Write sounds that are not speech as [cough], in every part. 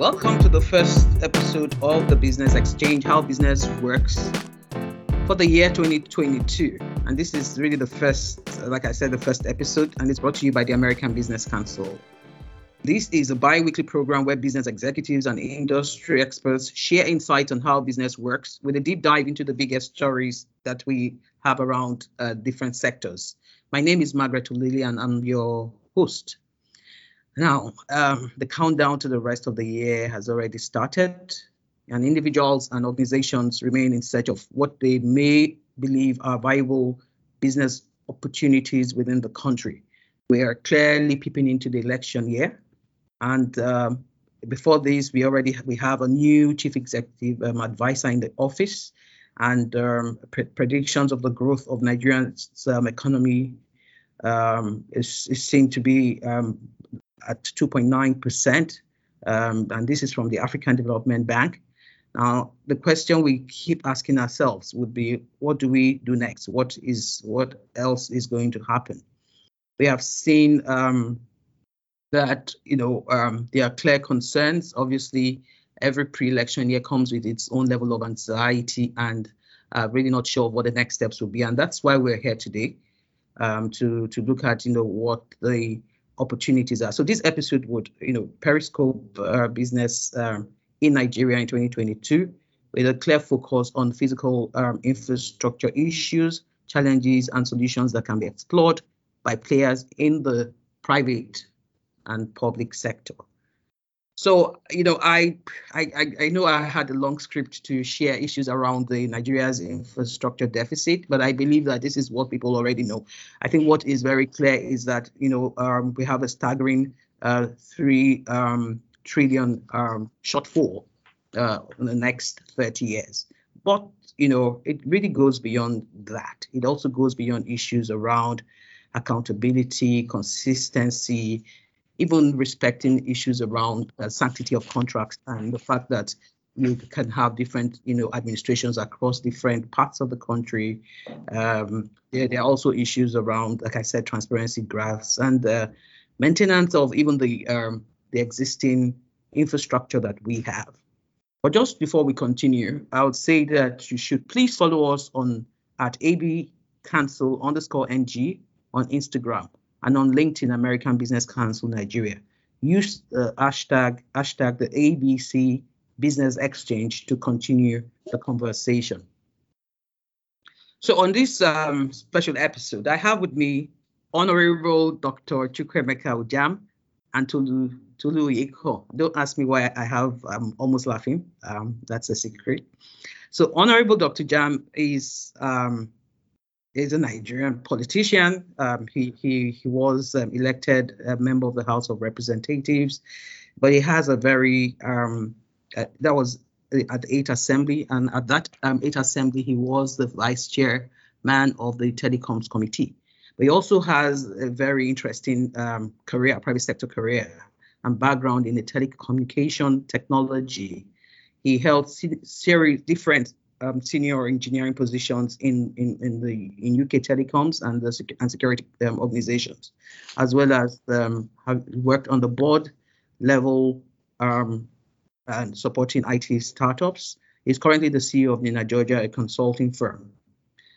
Welcome to the first episode of the Business Exchange How Business Works for the year 2022. And this is really the first, like I said, the first episode, and it's brought to you by the American Business Council. This is a bi weekly program where business executives and industry experts share insights on how business works with a deep dive into the biggest stories that we have around uh, different sectors. My name is Margaret Lilly, and I'm your host. Now, um, the countdown to the rest of the year has already started, and individuals and organizations remain in search of what they may believe are viable business opportunities within the country. We are clearly peeping into the election year, and um, before this, we already we have a new chief executive um, advisor in the office, and um, pre- predictions of the growth of Nigeria's um, economy um, is, is seen to be at 2.9%, um, and this is from the African Development Bank. Now, the question we keep asking ourselves would be, what do we do next? What is what else is going to happen? We have seen um, that you know um, there are clear concerns. Obviously, every pre-election year comes with its own level of anxiety and uh, really not sure what the next steps will be, and that's why we're here today um, to to look at you know what the opportunities are. So this episode would, you know, periscope uh, business um, in Nigeria in 2022 with a clear focus on physical um, infrastructure issues, challenges, and solutions that can be explored by players in the private and public sector. So, you know, I, I I know I had a long script to share issues around the Nigeria's infrastructure deficit, but I believe that this is what people already know. I think what is very clear is that you know um, we have a staggering uh, three um, trillion um, shortfall uh, in the next 30 years. But you know, it really goes beyond that. It also goes beyond issues around accountability, consistency, even respecting issues around uh, sanctity of contracts and the fact that you can have different, you know, administrations across different parts of the country. Um, there, there, are also issues around, like I said, transparency graphs and uh, maintenance of even the um, the existing infrastructure that we have. But just before we continue, I would say that you should please follow us on at AB Council underscore NG on Instagram and on LinkedIn, American Business Council Nigeria. Use the hashtag hashtag the ABC Business Exchange to continue the conversation. So on this um, special episode, I have with me Honorable Dr. Chukwuemeka Ujam and Tolu Tolu Iko. Don't ask me why I have I'm almost laughing. Um, that's a secret. So Honorable Dr. Ujam is um, is a Nigerian politician. Um, he, he, he was um, elected a member of the House of Representatives, but he has a very, um, uh, that was at the 8th Assembly, and at that um, 8th Assembly, he was the vice chairman of the Telecoms Committee. But he also has a very interesting um, career, private sector career, and background in the telecommunication technology. He held series different um, senior engineering positions in, in, in the in UK telecoms and the and security um, organizations, as well as um, have worked on the board level um, and supporting IT startups. He's currently the CEO of Nina Jojer, a consulting firm.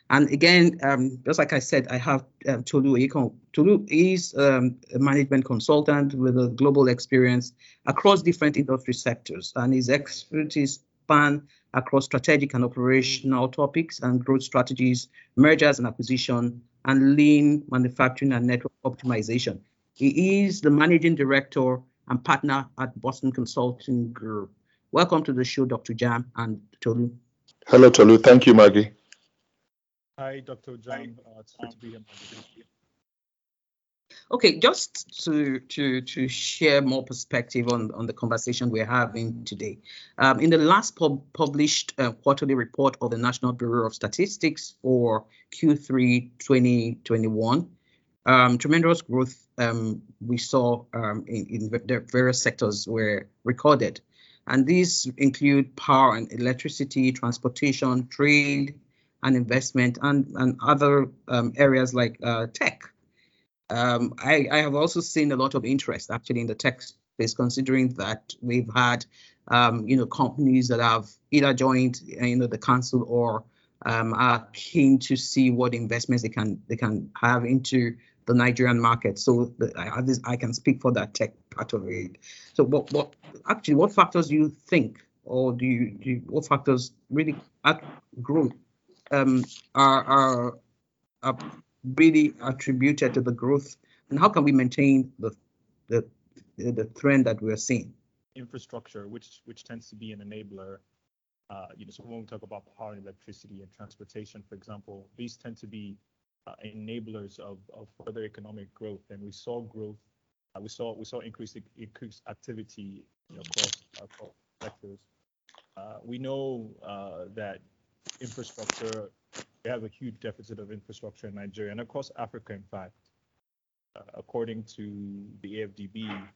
And again, um, just like I said, I have um, Tolu Oyekan. Tolu is a management consultant with a global experience across different industry sectors, and his expertise span across strategic and operational topics and growth strategies, mergers and acquisition, and lean manufacturing and network optimization. He is the managing director and partner at Boston Consulting Group. Welcome to the show, Dr. Ujam and Tolu. Hello, Tolu. Thank you, Maggie. Hi, Dr. Ujam. Uh, it's good to be here, Maggie. Okay, just to to to share more perspective on on the conversation we're having today. Um, in the last pub- published uh, quarterly report of the National Bureau of Statistics for Q3 2021, um, tremendous growth um, we saw um, in, in the various sectors were recorded, and these include power and electricity, transportation, trade, and investment, and and other um, areas like uh, tech. Um, I, I, have also seen a lot of interest actually in the tech space considering that we've had, um, you know, companies that have either joined, uh, you know, the council or um, are keen to see what investments they can they can have into the Nigerian market. So I, I can speak for that tech part of it. So what what actually what factors do you think, or do you, do you what factors really at growth um, are are are really attributed to the growth, and how can we maintain the the the trend that we're seeing? Infrastructure, which which tends to be an enabler. Uh, you know, so when we talk about power and electricity and transportation, for example, these tend to be uh, enablers of, of further economic growth. And we saw growth, uh, we saw we saw increased increased activity you know, across across sectors. Uh, we know uh, that infrastructure, we have a huge deficit of infrastructure in Nigeria and across Africa, in fact. Uh, according to the AFDB,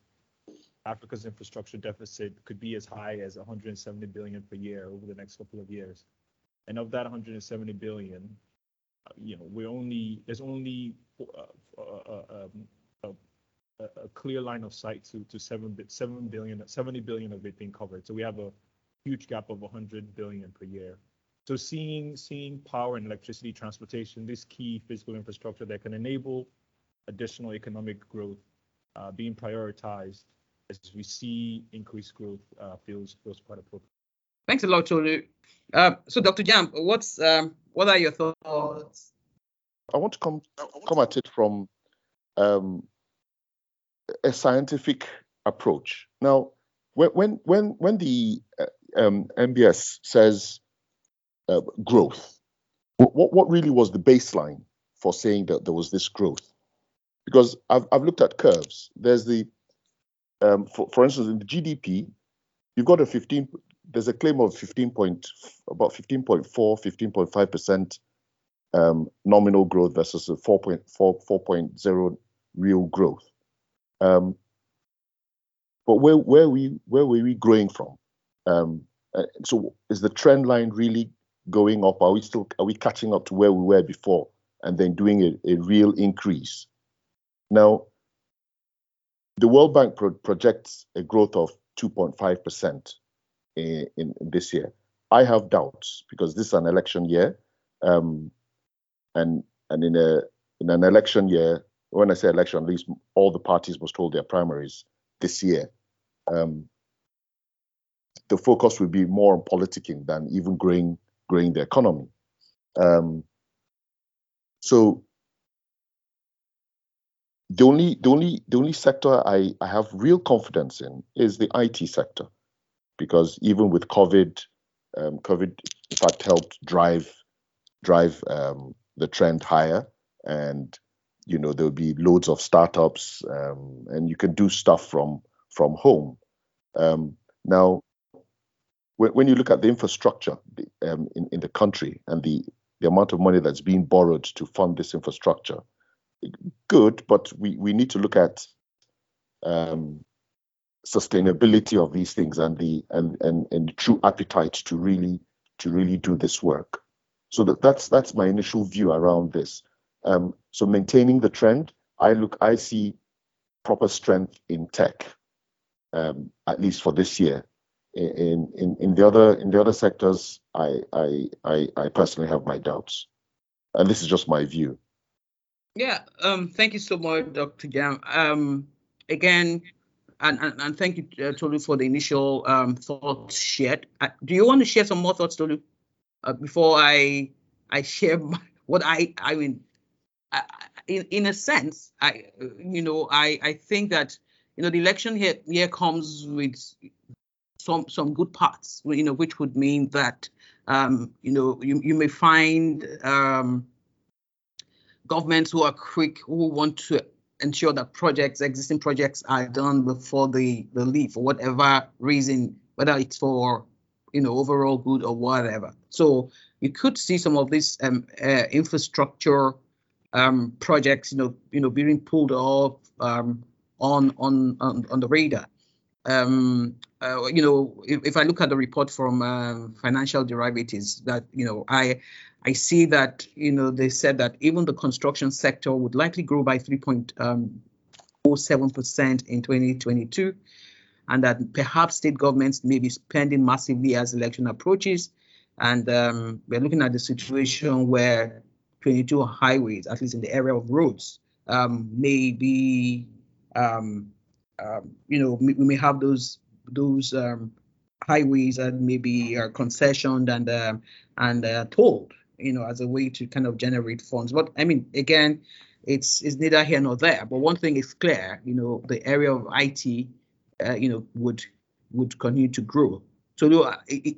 Africa's infrastructure deficit could be as high as 170 billion per year over the next couple of years. And of that 170 billion, uh, you know, we only there's only uh, uh, um, a, a, clear line of sight to to seven seven billion 70 billion of it being covered. So we have a huge gap of 100 billion per year. So seeing seeing power and electricity transportation, this key physical infrastructure that can enable additional economic growth uh, being prioritized as we see increased growth uh, feels feels quite appropriate. Thanks a lot, Tolu. Uh, so, Dr. Ujam, what's um, what are your thoughts? I want to come come at it from um, a scientific approach. Now, when when when the uh, um, NBS says uh, growth. What, what really was the baseline for saying that there was this growth? Because I've, I've looked at curves. There's the, um, for, for instance, in the GDP, you've got a 15, there's a claim of 15 point, about 15.4, 15.5% um, nominal growth versus a 4.4, 4.0 real growth. Um, but where where we where were we growing from? Um, uh, so is the trend line really going up? Are we still are we catching up to where we were before and then doing a, a real increase? Now, the World Bank pro- projects a growth of 2.5% in, in, this year. I have doubts because this is an election year, um, and and in a in an election year, when I say election, at least all the parties must hold their primaries this year. Um, the focus will be more on politicking than even growing growing the economy. Um, so the only the only the only sector I, I have real confidence in is the IT sector, because even with COVID, um, COVID in fact helped drive drive um, the trend higher, and you know there'll be loads of startups, um, and you can do stuff from from home. Um, now, when, you look at the infrastructure um, in, in the country and the, the amount of money that's being borrowed to fund this infrastructure, good, but we, we need to look at um, sustainability of these things and the and, and and true appetite to really to really do this work. So that, that's that's my initial view around this. Um, so maintaining the trend, I look I see proper strength in tech, um, at least for this year in in in the other in the other sectors, I I I, I personally have my doubts, and this is just my view. Yeah. Um. Thank you so much, Dr. Ujam. Um. Again, and, and, and thank you, uh, Tolu, for the initial um, thoughts shared. Uh, do you want to share some more thoughts, Tolu, uh, before I I share my, what I I mean? I, in in a sense, I you know I I think that you know the election here here comes with some some good parts, you know, which would mean that um, you know you, you may find um, governments who are quick who want to ensure that projects, existing projects, are done before they, they leave for whatever reason, whether it's for you know overall good or whatever. So you could see some of these um, uh, infrastructure um, projects, you know, you know, being pulled off um, on on on on the radar um, uh, you know, if, if, I look at the report from uh, financial derivatives, that you know, I I see that you know they said that even the construction sector would likely grow by 3.07 um, percent in 2022. and that perhaps state governments may be spending massively as election approaches. And um, we're looking at the situation where 22 highways, at least in the area of roads, um, may be, um, um you know, we may have those those um, highways that maybe are concessioned and uh, and uh, tolled, you know, as a way to kind of generate funds. But I mean, again, it's it's neither here nor there. But one thing is clear, you know, the area of IT, uh, you know, would would continue to grow. So,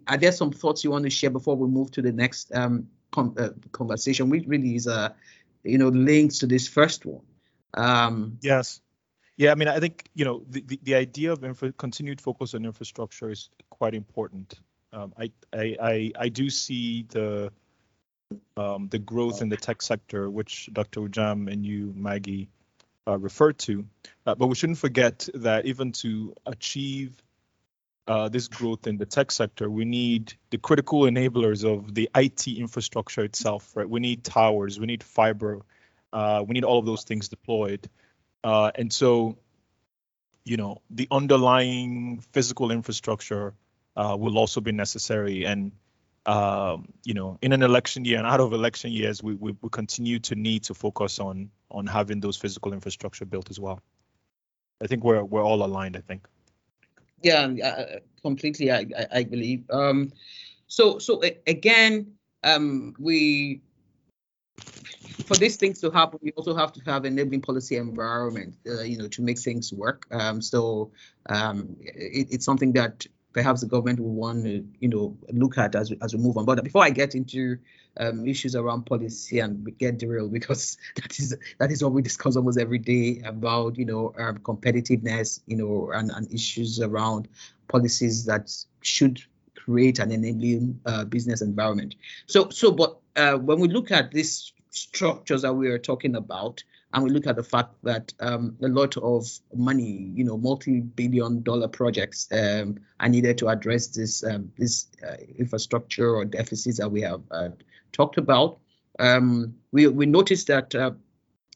are there some thoughts you want to share before we move to the next um, com- uh, conversation, which really is, uh, you know, links to this first one? Um, yes. Yeah, I mean, I think you know the, the, the idea of infra- continued focus on infrastructure is quite important. Um, I, I I I do see the um, the growth in the tech sector, which Dr. Ujam and you, Maggie, uh, referred to. Uh, but we shouldn't forget that even to achieve uh, this growth in the tech sector, we need the critical enablers of the IT infrastructure itself, right? We need towers, we need fiber, uh, we need all of those things deployed. Uh, and so, you know, the underlying physical infrastructure uh, will also be necessary. And um, you know, in an election year and out of election years, we, we, we continue to need to focus on on having those physical infrastructure built as well. I think we're we're all aligned. I think. Yeah, uh, completely. I, I, I believe. Um, so so again, um, we for these things to happen, we also have to have enabling policy environment, uh, you know, to make things work. Um, so um, it, it's something that perhaps the government will want to, you know, look at as, as we move on. But before I get into um, issues around policy and get derailed, [laughs] because that is that is what we discuss almost every day about, you know, um, competitiveness, you know, and, and issues around policies that should create an enabling uh, business environment. So, so, but uh, when we look at these structures that we are talking about, and we look at the fact that um, a lot of money, you know, multi-billion dollar projects um, are needed to address this um, this uh, infrastructure or deficits that we have uh, talked about. Um, we we noticed that uh,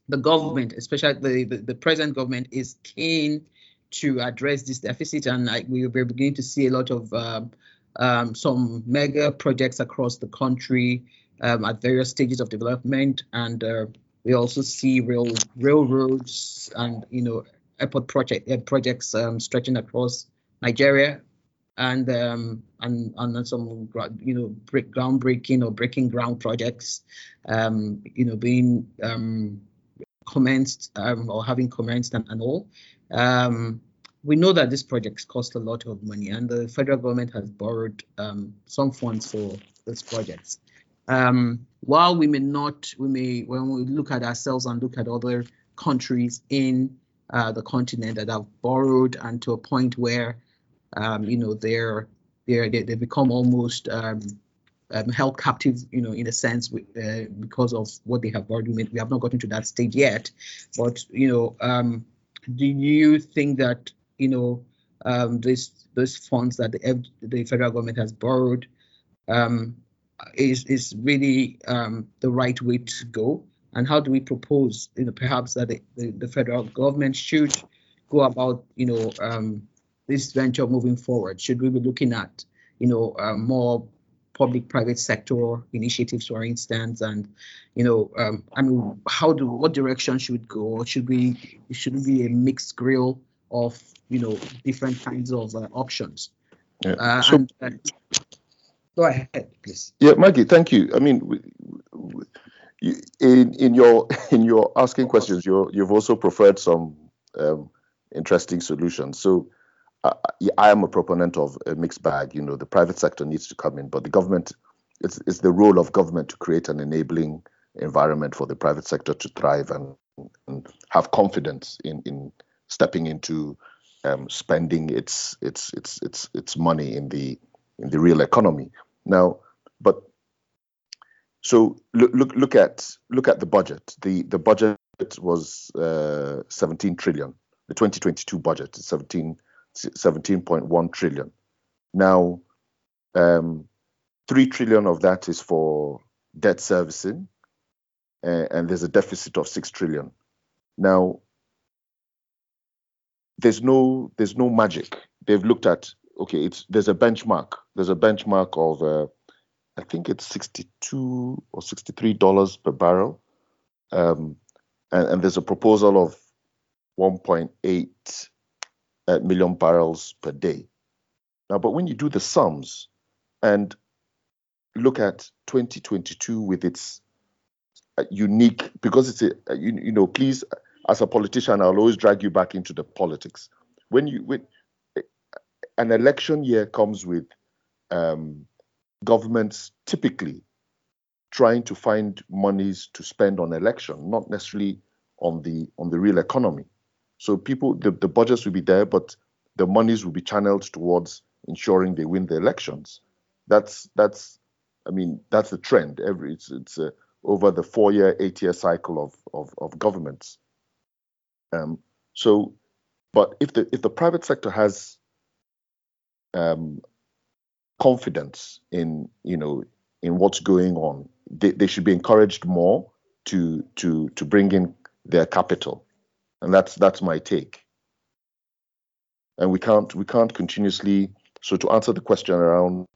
the government, especially the, the, the present government, is keen to address this deficit, and like, we we're beginning to see a lot of um, um, some mega projects across the country at various stages of development and uh, we also see rail railroads and you know airport project uh, projects um, stretching across Nigeria, and um, and and some you know break, groundbreaking or breaking ground projects, um, you know being um, commenced um, or having commenced and, and all. Um, we know that these projects cost a lot of money, and the federal government has borrowed um, some funds for these projects. Um, while we may not, we may, when we look at ourselves and look at other countries in uh, the continent that have borrowed and to a point where, um, you know, they're, they're, they, they become almost um, um, held captive, you know, in a sense, uh, because of what they have borrowed. We, have not gotten to that stage yet, but you know, um, do you think that you know um, this those funds that the, the federal government has borrowed um, is is really um, the right way to go? And how do we propose, you know, perhaps that the, the, the federal government should go about, you know, um, this venture moving forward? Should we be looking at, you know, uh, more public-private sector initiatives, for instance, and you know, um, I mean, how do what direction should we go? Should we should it be a mixed grill of you know different kinds of uh, options? Yeah. Uh, so, and, uh, Go ahead, please. Yeah, Maggie, thank you. I mean, in in your [laughs] in your asking questions, you you've also preferred some um, interesting solutions. So. I, I am a proponent of a mixed bag. You know, the private sector needs to come in, but the government, it's, it's the role of government to create an enabling environment for the private sector to thrive and, and have confidence in, in stepping into um, spending its its its its its money in the in the real economy. Now, but so look look look at look at the budget. The the budget was uh, 17 trillion. The 2022 budget is 17 17.1 trillion. Now, um, three trillion of that is for debt servicing, and there's a deficit of six trillion. Now, there's no there's no magic they've looked at okay, it's there's a benchmark. There's a benchmark of uh, I think it's 62 or 63 dollars per barrel, um, and, and, there's a proposal of 1.8 uh, barrels per day. Now, but when you do the sums and look at 2022 with its uh, unique, because it's a you, you know, please, as a politician, I'll always drag you back into the politics. When you when an election year comes with um, governments typically trying to find monies to spend on election, not necessarily on the on the real economy. So people, the, the budgets will be there, but the monies will be channeled towards ensuring they win the elections. That's that's, I mean, that's the trend. Every it's it's uh, over the four-year, eight-year cycle of of, of governments. Um, so, but if the if the private sector has um, confidence in you know in what's going on. They, they should be encouraged more to to to bring in their capital, and that's that's my take. And we can't we can't continuously. So to answer the question around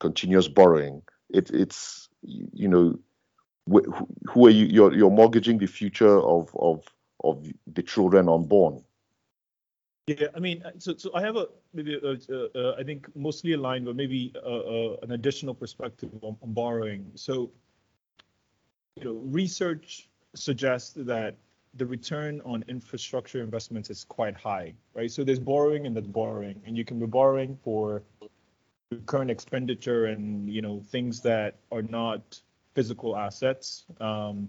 continuous borrowing, it, it's you know who, who are you? You're you're mortgaging the future of of of the children unborn. Yeah, I mean, uh, so so I have a maybe a, uh, uh, I think mostly aligned, but maybe uh, uh, an additional perspective on, on, borrowing. So, you know, research suggests that the return on infrastructure investments is quite high, right? So there's borrowing and there's borrowing, and you can be borrowing for current expenditure and you know things that are not physical assets. Um,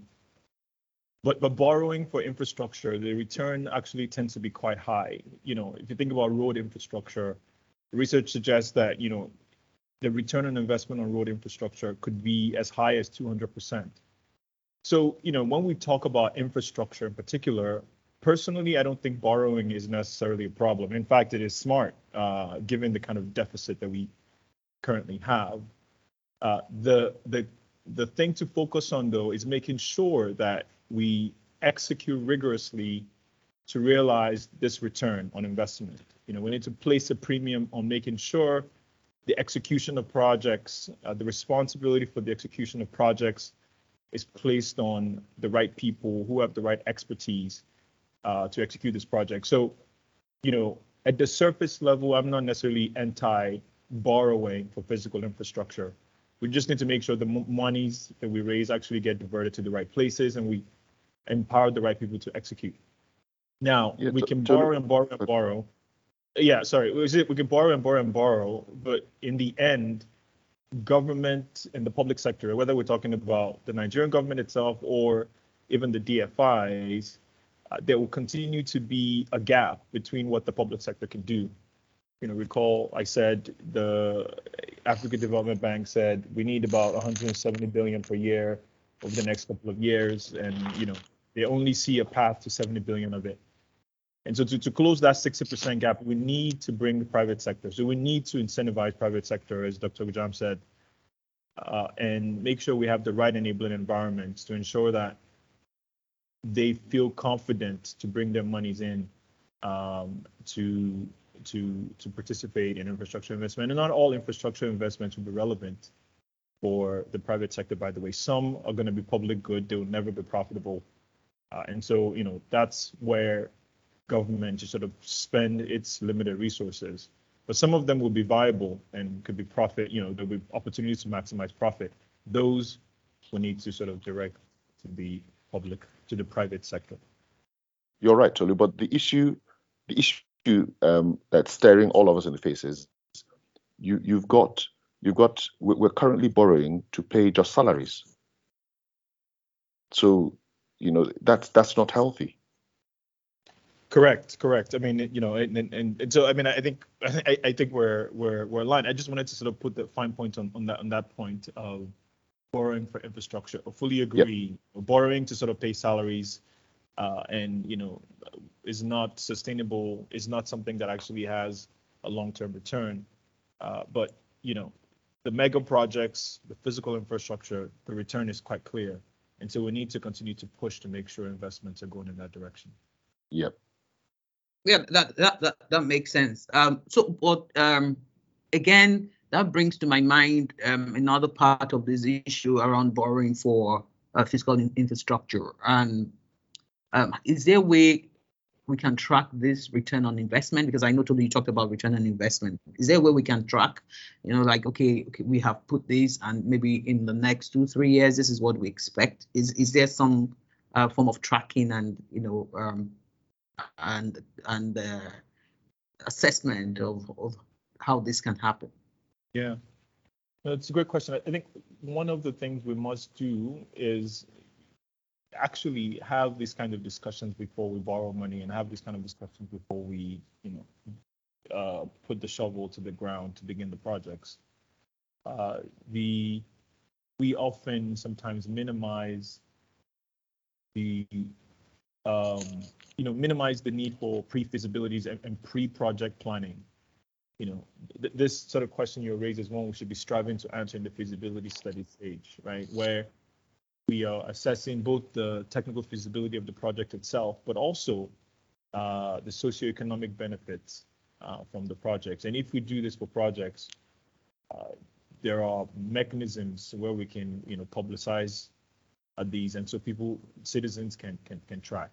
but but borrowing for infrastructure, the return actually tends to be quite high. You know, if you think about road infrastructure, research suggests that you know the return on investment on road infrastructure could be as high as 200%. So, you know, when we talk about infrastructure in particular, personally, I don't think borrowing is necessarily a problem. In fact, it is smart, uh, given the kind of deficit that we currently have. Uh, the the the thing to focus on though is making sure that we execute rigorously to realize this return on investment. You know, we need to place a premium on making sure the execution of projects, uh, the responsibility for the execution of projects is placed on the right people who have the right expertise uh, to execute this project. So, you know, at the surface level, I'm not necessarily anti borrowing for physical infrastructure. We just need to make sure the monies that we raise actually get diverted to the right places and we empower the right people to execute. Now yeah, we can borrow and borrow and borrow. Yeah, sorry, we can borrow and borrow and borrow, but in the end, government and the public sector, whether we're talking about the Nigerian government itself or even the DFIs, uh, there will continue to be a gap between what the public sector can do. You know, recall I said the African Development Bank said we need about 170 billion per year over the next couple of years, and you know, they only see a path to 70 billion of it. And so to, to close that 60% gap, we need to bring the private sector. So we need to incentivize private sector, as Dr. Ujam said, uh, and make sure we have the right enabling environments to ensure that they feel confident to bring their monies in um, to to to participate in infrastructure investment. And not all infrastructure investments will be relevant for the private sector, by the way. Some are going to be public good; they will never be profitable uh, and so, you know, that's where government to sort of spend its limited resources. But some of them will be viable and could be profit, you know, there'll be opportunities to maximize profit. Those we need to sort of direct to the public, to the private sector. You're right, Tolu, but the issue, the issue um, that's staring all of us in the face is you, you've got, you've got, we're currently borrowing to pay just salaries. So you know that's that's not healthy. Correct correct. I mean you know and, and, and so i mean i think I, I think we're we're we're aligned. I just wanted to sort of put the fine point on, on that on that point of borrowing for infrastructure. I fully agree. Yep. borrowing to sort of pay salaries uh, and you know is not sustainable is not something that actually has a long-term return. Uh, but you know the mega projects the physical infrastructure the return is quite clear and so we need to continue to push to make sure investments are going in that direction. Yep. Yeah, that that that, that makes sense. Um, so, but um, again, that brings to my mind um, another part of this issue around borrowing for uh, fiscal in- infrastructure. And um, is there a way we can track this return on investment? Because I know today you talked about return on investment. Is there a way we can track? You know, like okay, okay, we have put this, and maybe in the next two three years, this is what we expect. Is is there some uh, form of tracking and you know um, and and uh, assessment of, of how this can happen? Yeah, that's a great question. I think one of the things we must do is actually have these kind of discussions before we borrow money and have these kind of discussions before we, you know, uh, put the shovel to the ground to begin the projects. Uh, the we often sometimes minimize the um, you know minimize the need for pre-feasibilities and, and pre-project planning you know th- this sort of question you raise is one we should be striving to answer in the feasibility study stage right where we are assessing both the technical feasibility of the project itself but also uh, the socioeconomic benefits uh, from the projects. And if we do this for projects uh, there are mechanisms where we can you know publicize uh, these and so people citizens can can can track.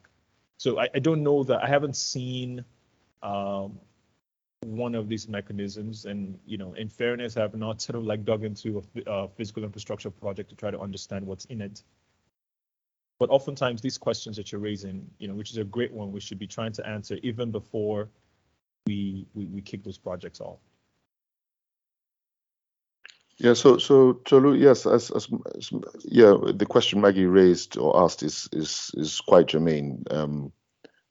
So I, I don't know that I haven't seen um, one of these mechanisms. And you know in fairness I have not sort of like dug into a, a physical infrastructure project to try to understand what's in it. But oftentimes these questions that you're raising you know which is a great one we should be trying to answer even before we we, we kick those projects off. Yeah, so so Tolu, yes, as, as, as yeah, the question Maggie raised or asked is is is quite germane. Um,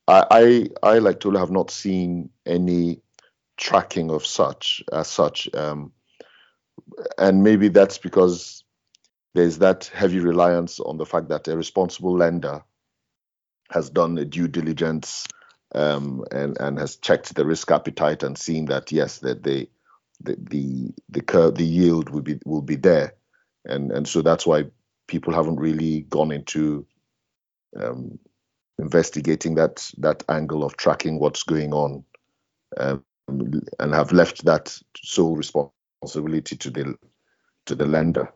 I, I I like Tolu have not seen any tracking of such as such, um, and maybe that's because there's that heavy reliance on the fact that a responsible lender has done a due diligence um, and and has checked the risk appetite and seen that yes that they the the the curve the yield will be will be there. And and so that's why people haven't really gone into um, investigating that that angle of tracking what's going on um, and have left that sole responsibility to the to the lender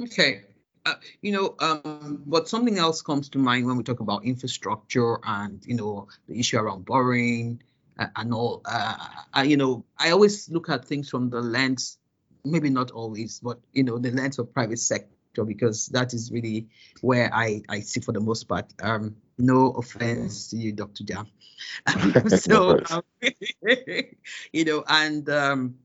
Okay. Uh, you know, um, but something else comes to mind when we talk about infrastructure and you know the issue around borrowing uh, and all. Uh, I, you know, I always look at things from the lens, maybe not always, but you know, the lens of private sector because that is really where I I see for the most part. Um, no offense to you, Dr. Ujam. [laughs] [laughs] so, um, [laughs] you know, and um,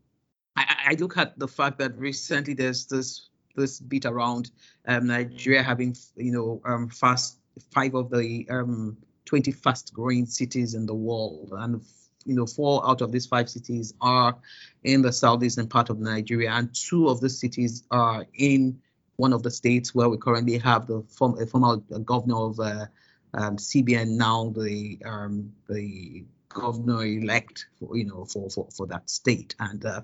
I, I look at the fact that recently there's this this bit around um, Nigeria having, you know, um, fast five of the um, 20 fast growing cities in the world. And, you know, four out of these five cities are in the southeastern part of Nigeria, and two of the cities are in one of the states where we currently have the form, former governor of uh, um, CBN, now the um, the governor elect for you know for for, for that state. And uh,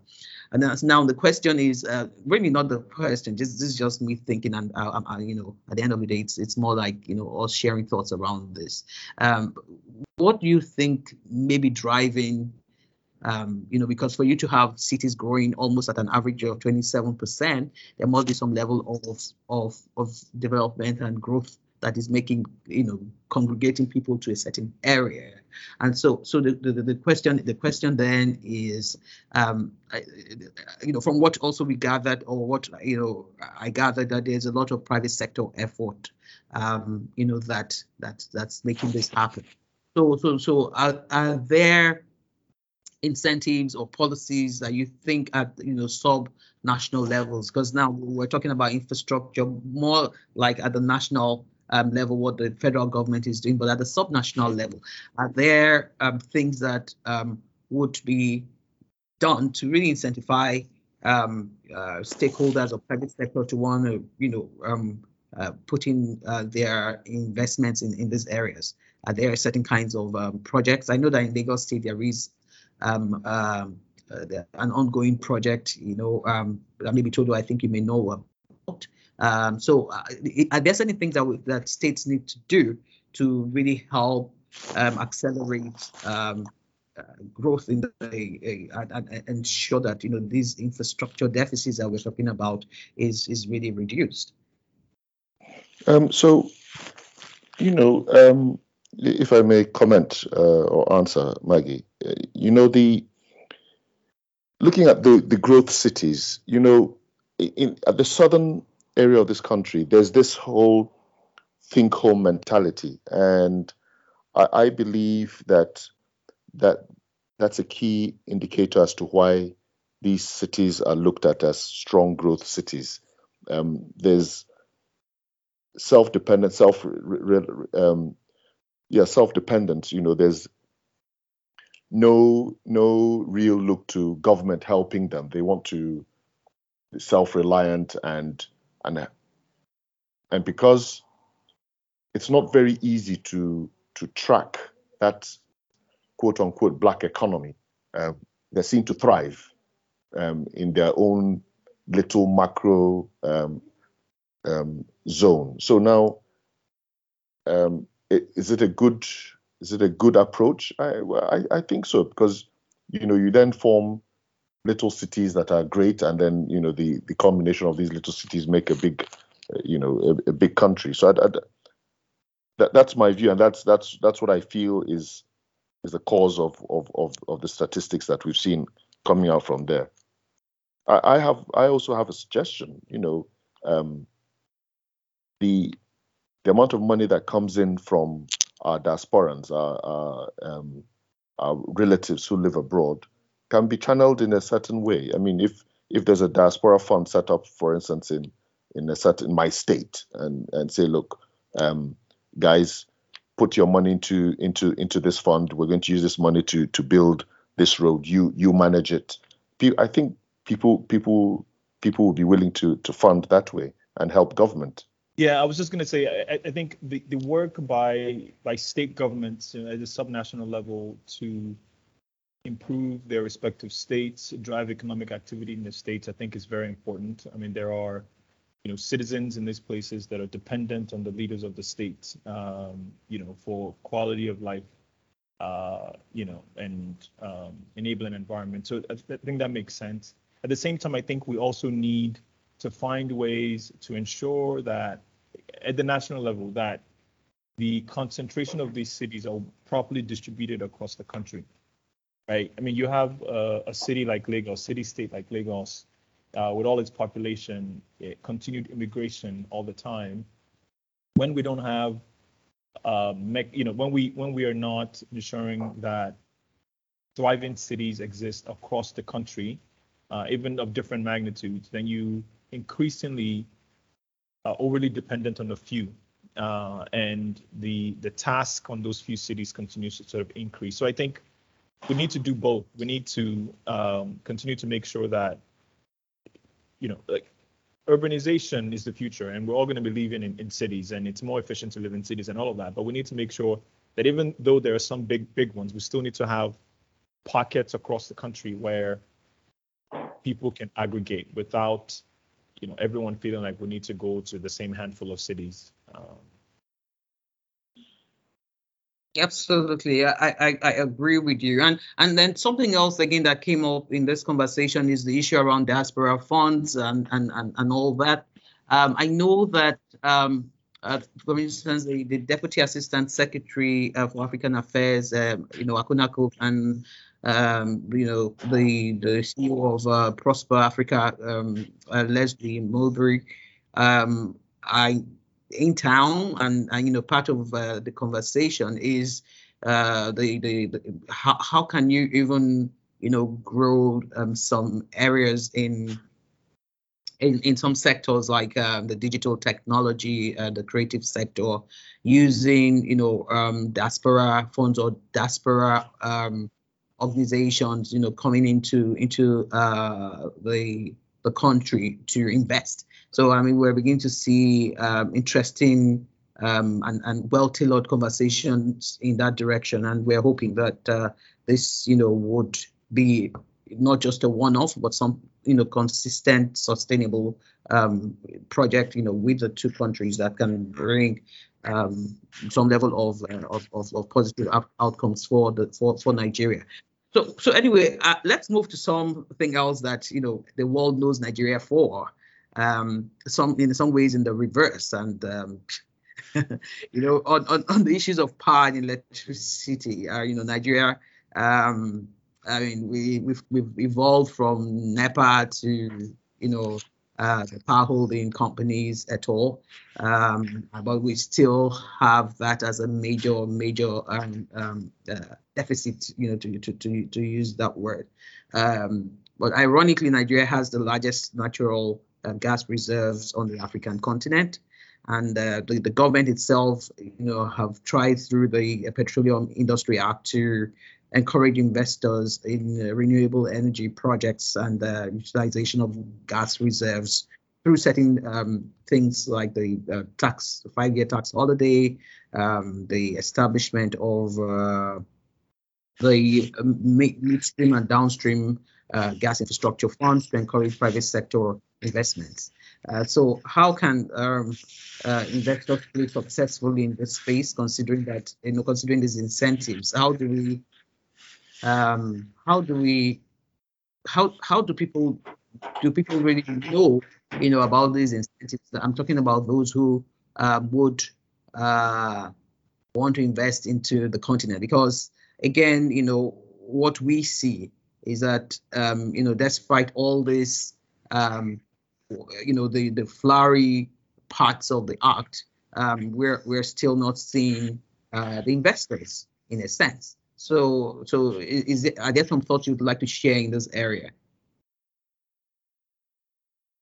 and that's now the question is uh, really not the question. Just this is just me thinking and uh, uh, you know at the end of the day it's it's more like you know us sharing thoughts around this. Um, what do you think maybe driving um, you know, because for you to have cities growing almost at an average of 27%, there must be some level of of of development and growth that is making you know congregating people to a certain area. And so so the the, the question the question then is um you know from what also we gathered or what you know i gathered that there's a lot of private sector effort um you know that that that's making this happen. So so so are, are there incentives or policies that you think at you know sub national levels because now we're talking about infrastructure more like at the national um, level what the federal government is doing, but at the subnational level, are there um, things that um, would be done to really incentivize um, uh, stakeholders or private sector to want to, you know, um, uh, put in uh, their investments in, in these areas? Are there certain kinds of um, projects? I know that in Lagos State there is um, um, uh, an ongoing project, you know, um, maybe told you I think you may know about, um, so uh, are there certain things that, we, that states need to do to really help um, accelerate um, uh, growth in the uh, and, ensure that you know these infrastructure deficits that we're talking about is is really reduced. Um, so, you know, um, if I may comment uh, or answer, Maggie, uh, you know the looking at the the growth cities, you know, in at the southern area of this country, there's this whole think home mentality, and I, I believe that that that's a key indicator as to why these cities are looked at as strong growth cities. Um, there's self-dependent, self, um, yeah, self-dependent. You know, there's no no real look to government helping them. They want to be self-reliant and and and because it's not very easy to to track that quote unquote black economy. Uh, they seem to thrive um, in their own little macro um, um, zone. So now, um, is it a good is it a good approach? I, I, I think so because you know you then form little cities that are great, and then you know the the combination of these little cities make a big uh, you know a, a, big country. So I, I, that, that's my view, and that's that's that's what I feel is is the cause of, of, of, of the statistics that we've seen coming out from there. I, I have I also have a suggestion. You know, um, the the amount of money that comes in from our diasporans, our, our, um, our relatives who live abroad, can be channeled in a certain way. I mean, if if there's a diaspora fund set up, for instance, in in a certain my state, and and say, look, um, guys, put your money into into into this fund. We're going to use this money to to build this road. You you manage it. I think people people people will be willing to to fund that way and help government. Yeah, I was just going to say, I, I, think the, the work by by state governments at the subnational level to improve their respective states, drive economic activity in the states, I think is very important. I mean, there are you know citizens in these places that are dependent on the leaders of the state, um, you know, for quality of life, uh, you know, and um, enabling environment. So I, th- I think that makes sense. At the same time, I think we also need to find ways to ensure that at the national level that the concentration of these cities are properly distributed across the country right? I mean you have uh, a city like lagos city state like lagos uh, with all its population, it, eh, continued immigration all the time, when we don't have, uh, you know, when we when we are not ensuring that thriving cities exist across the country, uh, even of different magnitudes, then you increasingly overly dependent on a few, uh, and the the task on those few cities continues to sort of increase. So I think we need to do both. We need to um, continue to make sure that you know, like urbanization is the future and we're all going to be living in, in cities and it's more efficient to live in cities and all of that. But we need to make sure that even though there are some big, big ones, we still need to have pockets across the country where people can aggregate without, you know, everyone feeling like we need to go to the same handful of cities. Um, Absolutely, I, I, I agree with you. And and then something else again that came up in this conversation is the issue around diaspora funds and and and, and all that. Um, I know that um, uh, for instance, the, the Deputy Assistant Secretary uh, for African Affairs, um, you know, Akunna Cook, and um, you know, the the CEO of uh, Prosper Africa, um, uh, Leslie Mulberry. Um, I in town and, and you know part of uh, the conversation is uh, the, the, the how, how can you even you know grow um, some areas in in, in some sectors like uh, the digital technology, uh, the creative sector, using you know um, diaspora funds or diaspora um, organizations, you know, coming into into uh, the the country to invest. So I mean, we're beginning to see um, interesting um, and, and well-tailored conversations in that direction, and we're hoping that uh, this, you know, would be not just a one-off, but some you know consistent, sustainable um, project you know with the two countries that can bring um, some level of, uh, of, of, of positive out- outcomes for the for, for Nigeria. So so anyway, uh, let's move to something else that you know the world knows Nigeria for. Um, some in some ways in the reverse, and um, [laughs] you know on, on, on the issues of power and electricity, uh, you know Nigeria. Um, I mean, we we've, we've evolved from NEPA to you know uh, power holding companies at all. Um, but we still have that as a major, major um, um, uh, deficit, you know, to, to, to, to use that word. Um, but ironically, Nigeria has the largest natural uh, gas reserves on the African continent. And uh, the, the government itself, you know, have tried through the Petroleum Industry Act to encourage investors in uh, renewable energy projects and uh, utilization of gas reserves through setting um, things like the uh, tax, five-year tax holiday, um, the establishment of uh, the um, midstream and downstream uh, gas infrastructure funds to encourage private sector investments. Uh, so how can um, investors play successfully in this space, considering that, you know, considering these incentives? How do we um, how do we how how do people do people really know you know about these incentives? I'm talking about those who uh, would uh, want to invest into the continent because again you know what we see is that um, you know despite all this um, you know the the flowery parts of the act um, we're we're still not seeing uh, the investors in a sense so, so is it, are there some thoughts you'd like to share in this area?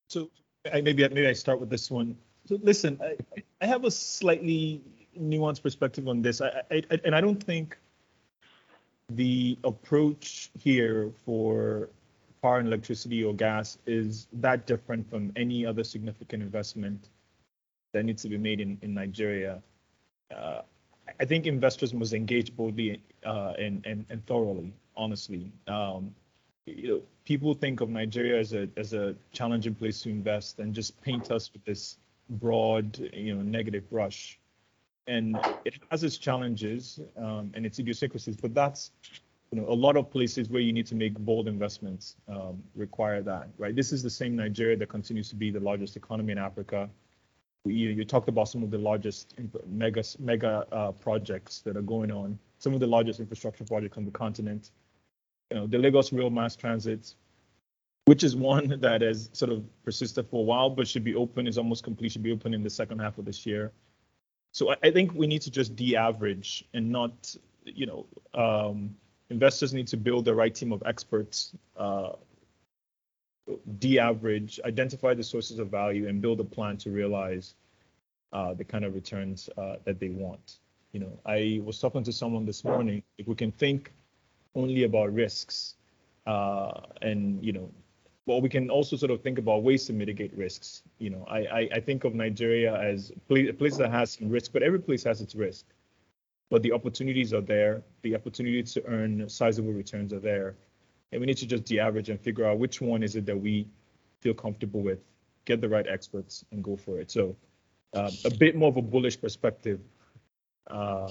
So I, maybe maybe I start with this one. So listen, I, I have a slightly nuanced perspective on this. I, I, I, and I don't think the approach here for power and electricity or gas is that different from any other significant investment that needs to be made in, in Nigeria. Uh, I think investors must engage boldly uh, and, and, and thoroughly, honestly. Um, you know, people think of Nigeria as a as a challenging place to invest and just paint us with this broad, you know, negative brush. And it has its challenges um, and its idiosyncrasies, but that's you know a lot of places where you need to make bold investments um, require that, right? This is the same Nigeria that continues to be the largest economy in Africa you, you talked about some of the largest mega mega uh, projects that are going on, some of the largest infrastructure projects on the continent. You know, the Lagos Rail Mass Transit, which is one that has sort of persisted for a while, but should be open, is almost complete, should be open in the second half of this year. So I, I think we need to just de-average and not, you know, um, investors need to build the right team of experts uh, de-average, identify the sources of value, and build a plan to realize uh, the kind of returns uh, that they want. You know, I was talking to someone this morning. If we can think only about risks, uh, and you know, well, we can also sort of think about ways to mitigate risks. You know, I I, I think of Nigeria as a place that has some risk, but every place has its risk. But the opportunities are there. The opportunity to earn sizable returns are there and we need to just de-average and figure out which one is it that we feel comfortable with, get the right experts, and go for it. So uh, a bit more of a bullish perspective, uh,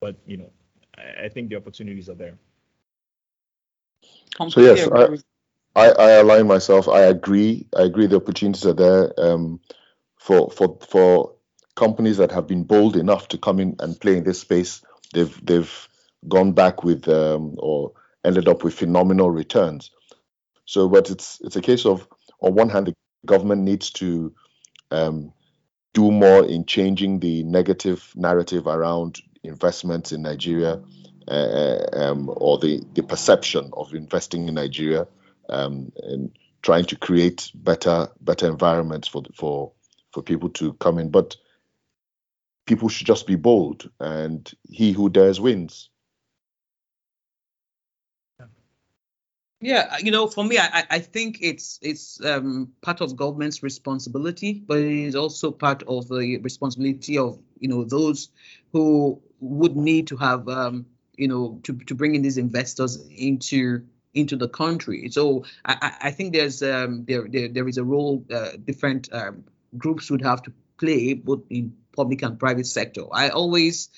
but you know, I, I, think the opportunities are there. So yes, I, I, I, align myself. I agree. I agree. The opportunities are there um, for for for companies that have been bold enough to come in and play in this space. They've they've gone back with um, or ended up with phenomenal returns. So, but it's it's a case of on one hand, the government needs to um, do more in changing the negative narrative around investments in Nigeria, uh, um, or the the perception of investing in Nigeria, um, and trying to create better better environments for for for people to come in. But people should just be bold, and he who dares wins. Yeah, you know, for me, I, I think it's it's um, part of government's responsibility, but it is also part of the responsibility of you know those who would need to have um, you know to to bring in these investors into into the country. So I, I think there's um, there, there there is a role uh, different um, groups would have to play both in public and private sector. I always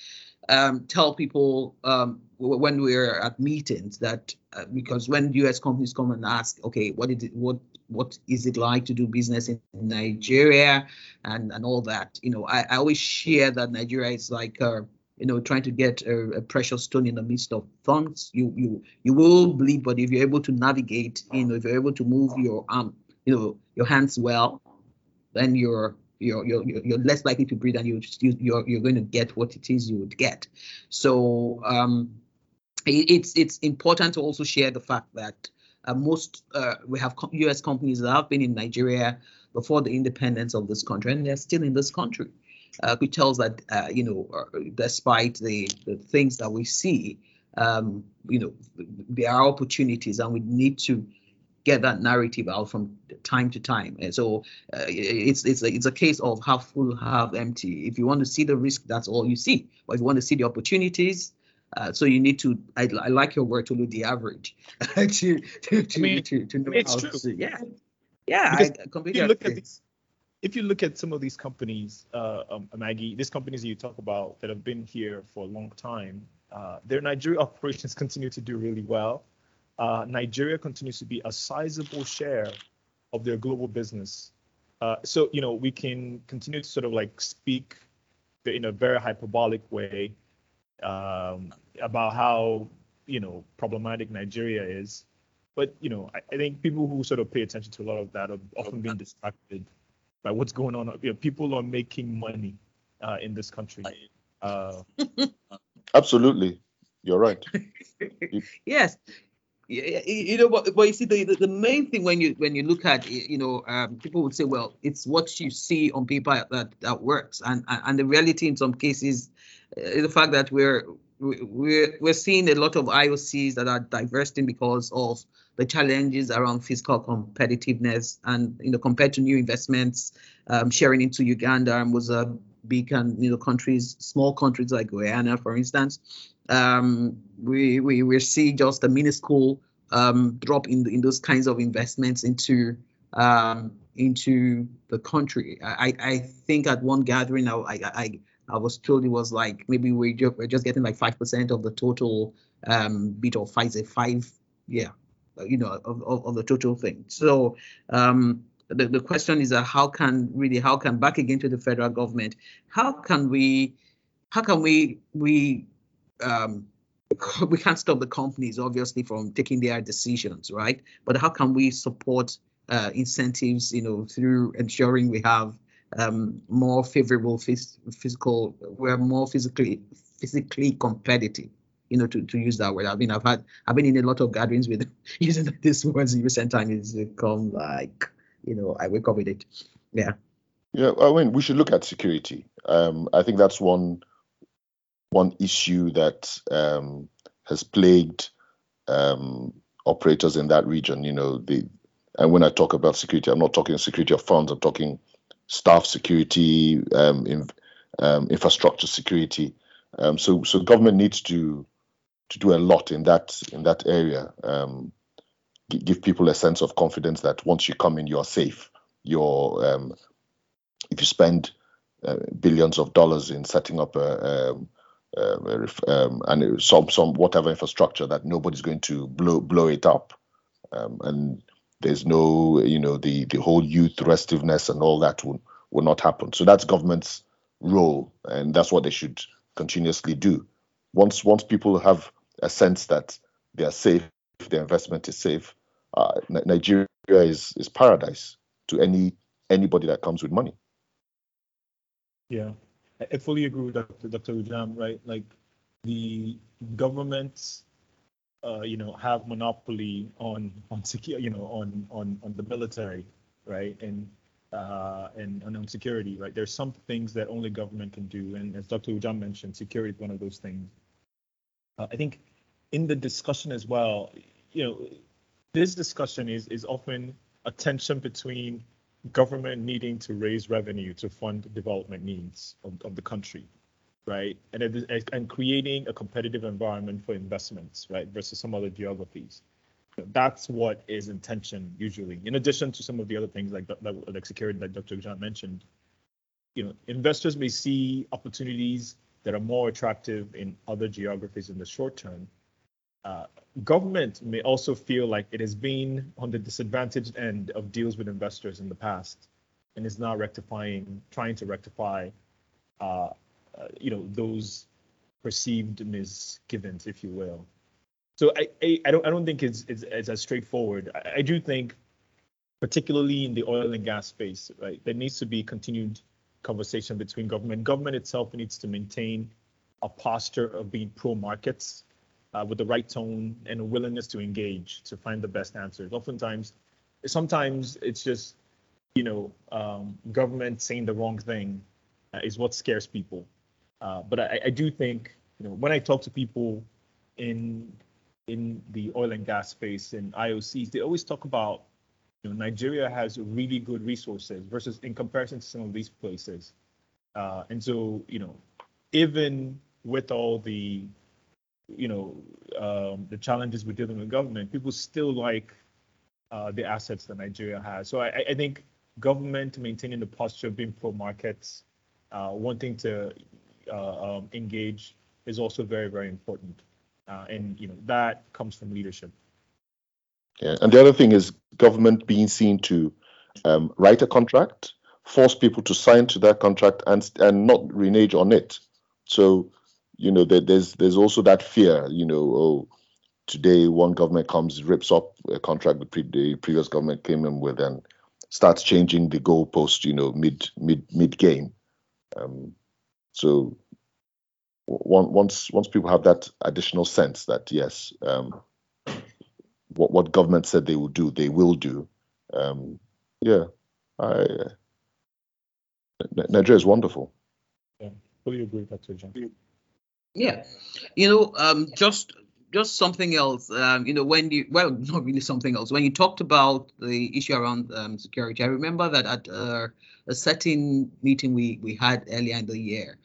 um, tell people um, when we're at meetings that uh, because when U.S. companies come and ask, okay, what is it, what what is it like to do business in Nigeria and and all that, you know, I, I always share that Nigeria is like uh, you know trying to get a, a, precious stone in the midst of thorns. You you you will bleed, but if you're able to navigate, you know, if you're able to move your arm, you know, your hands well, then you're you're you're you're less likely to breathe and you you're you're going to get what it is you would get so um it's it's important to also share the fact that uh, most uh, we have US companies that have been in Nigeria before the independence of this country and they're still in this country uh, which tells that uh, you know uh, despite the the things that we see um, you know there are opportunities and we need to get that narrative out from time to time. And so uh, it's it's a, it's a case of half full, half empty. If you want to see the risk, that's all you see. But if you want to see the opportunities, uh, so you need to. I, I like your word to look the average to [laughs] to to, I mean, to, to know it's how true. to. Yeah, yeah. Because I completely if you look at these, if you look at some of these companies, uh, um, Maggie, these companies that you talk about that have been here for a long time, uh, their Nigeria operations continue to do really well. Uh, Nigeria continues to be a sizable share of their global business. Uh, so you know we can continue to sort of like speak in a very hyperbolic way um, about how you know problematic Nigeria is, but you know I, I think people who sort of pay attention to a lot of that are often being distracted by what's going on. You know, people are making money uh, in this country. Uh, [laughs] Absolutely, you're right. [laughs] yes you know but, but you see the, the, the main thing when you when you look at you know um, people would say well it's what you see on paper that that works and and, and the reality in some cases the fact that we're we're we're seeing a lot of IOCs that are divesting because of the challenges around fiscal competitiveness and you know compared to new investments um, sharing into Uganda and Mozambique and you know countries small countries like Guyana for instance um, we, we we see just a minuscule um, drop in in those kinds of investments into um, into the country. I, I think at one gathering I, I I was told it was like maybe we just, we're just getting like five percent of the total um, bit of Pfizer five yeah you know of, of, of the total thing. So um, the, the question is that how can really how can back again to the federal government how can we how can we we um, [laughs] we can't stop the companies obviously from taking their decisions, right? But how can we support uh, incentives, you know, through ensuring we have um, more favorable phys- fiscal, we're more fiscally fiscally competitive, you know, to, to use that word. I mean, I've had I've been in a lot of gatherings with [laughs] using this words in recent times. It's become like, you know, I wake up with it. Yeah. Yeah, I mean, we should look at security. Um, I think that's one one issue that um, has plagued um, operators in that region. You know, the and when I talk about security, I'm not talking security of funds. I'm talking staff security, um, in, infrastructure security. Um, so, so government needs to to do a lot in that in that area. Um, give people a sense of confidence that once you come in, you're safe. You're um, if you spend uh, billions of dollars in setting up a, um, um, um, and some some whatever infrastructure that nobody's going to blow blow it up, um, and there's no you know the the whole youth restiveness and all that will will not happen. So that's government's role, and that's what they should continuously do. Once once people have a sense that they are safe, their investment is safe, uh, Nigeria is is paradise to any anybody that comes with money. Yeah, I fully agree with Dr. Dr. Ujam, right? Like the governments, uh, you know, have monopoly on on secure, you know, on on on the military, right? And uh, and, and on security, right? There's some things that only government can do, and as Dr. Ujam mentioned, security is one of those things. Uh, I think in the discussion as well, you know, this discussion is is often a tension between government needing to raise revenue to fund development needs of, of the country, right? And it, and creating a competitive environment for investments, right, versus some other geographies. that's what is intention usually. In addition to some of the other things like that, like security that Dr. Ujam mentioned, you know, investors may see opportunities that are more attractive in other geographies in the short term. Uh, government may also feel like it has been on the disadvantaged end of deals with investors in the past and is now rectifying, trying to rectify, uh, uh, you know, those perceived misgivings, if you will. So I, I, I don't I don't think it's, it's, it's as straightforward. I, I, do think, particularly in the oil and gas space, right, there needs to be continued conversation between government. Government itself needs to maintain a posture of being pro markets uh, with the right tone and a willingness to engage to find the best answers. Oftentimes, sometimes it's just you know um, government saying the wrong thing uh, is what scares people. Uh, but I, I do think you know when I talk to people in in the oil and gas space and IOCs, they always talk about you know, Nigeria has really good resources versus in comparison to some of these places. Uh, and so, you know, even with all the, you know, um, the challenges we're dealing with government, people still like uh, the assets that Nigeria has. So I, I, think government maintaining the posture of being pro markets, uh, wanting to um, engage is also very, very important uh, and you know that comes from leadership. Yeah, and the other thing is government being seen to um, write a contract, force people to sign to that contract, and and not renege on it. So, you know, there, there's there's also that fear. You know, oh, today one government comes rips up a contract the, pre- the previous government came in with and starts changing the goalpost. You know, mid mid mid game. Um, so once once people have that additional sense that yes, um, what what government said they will do, they will do. Um, yeah, I, Nigeria is wonderful. Yeah, fully agree with that, too, John. Yeah, you know, um, just just something else. Um, you know, when you well, not really something else. When you talked about the issue around um, security, I remember that at uh, a certain meeting we we had earlier in the year,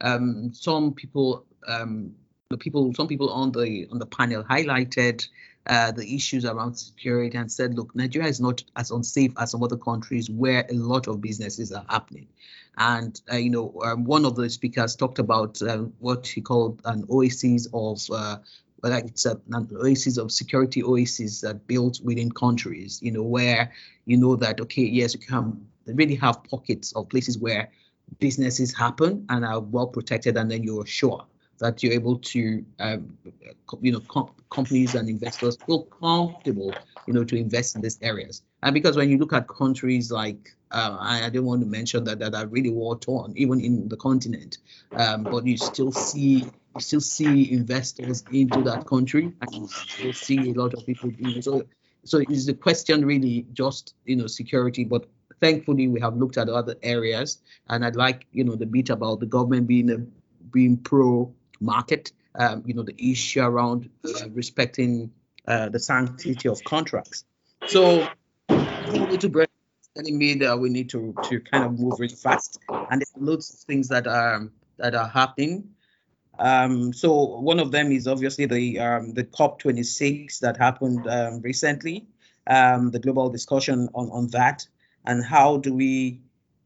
um, some people, um, the people, some people on the on the panel highlighted uh, the issues around security and said, look, Nigeria is not as unsafe as some other countries where a lot of businesses are happening. And, uh, you know, um, one of the speakers talked about uh, what he called an oasis of, uh, like it's a, an oasis of security oasis that built within countries, you know, where you know that, okay, yes, you can really have pockets of places where businesses happen and are well protected, and then you're sure that you're able to, um, you know, com- companies and investors feel comfortable, you know, to invest in these areas. And because when you look at countries like, uh, I, I don't want to mention that that are really war torn, even in the continent, um, but you still see you still see investors into that country, and still see a lot of people. You know, so so is the question really just you know security, but thankfully we have looked at other areas and i'd like you know the bit about the government being a, being pro market um, you know the issue around uh, respecting uh, the sanctity of contracts. So we need to break telling me that we need to to kind of move really fast and there's loads of things that are that are happening um, so one of them is obviously the um, the COP26 that happened um, recently, um, the global discussion on, on that and how do we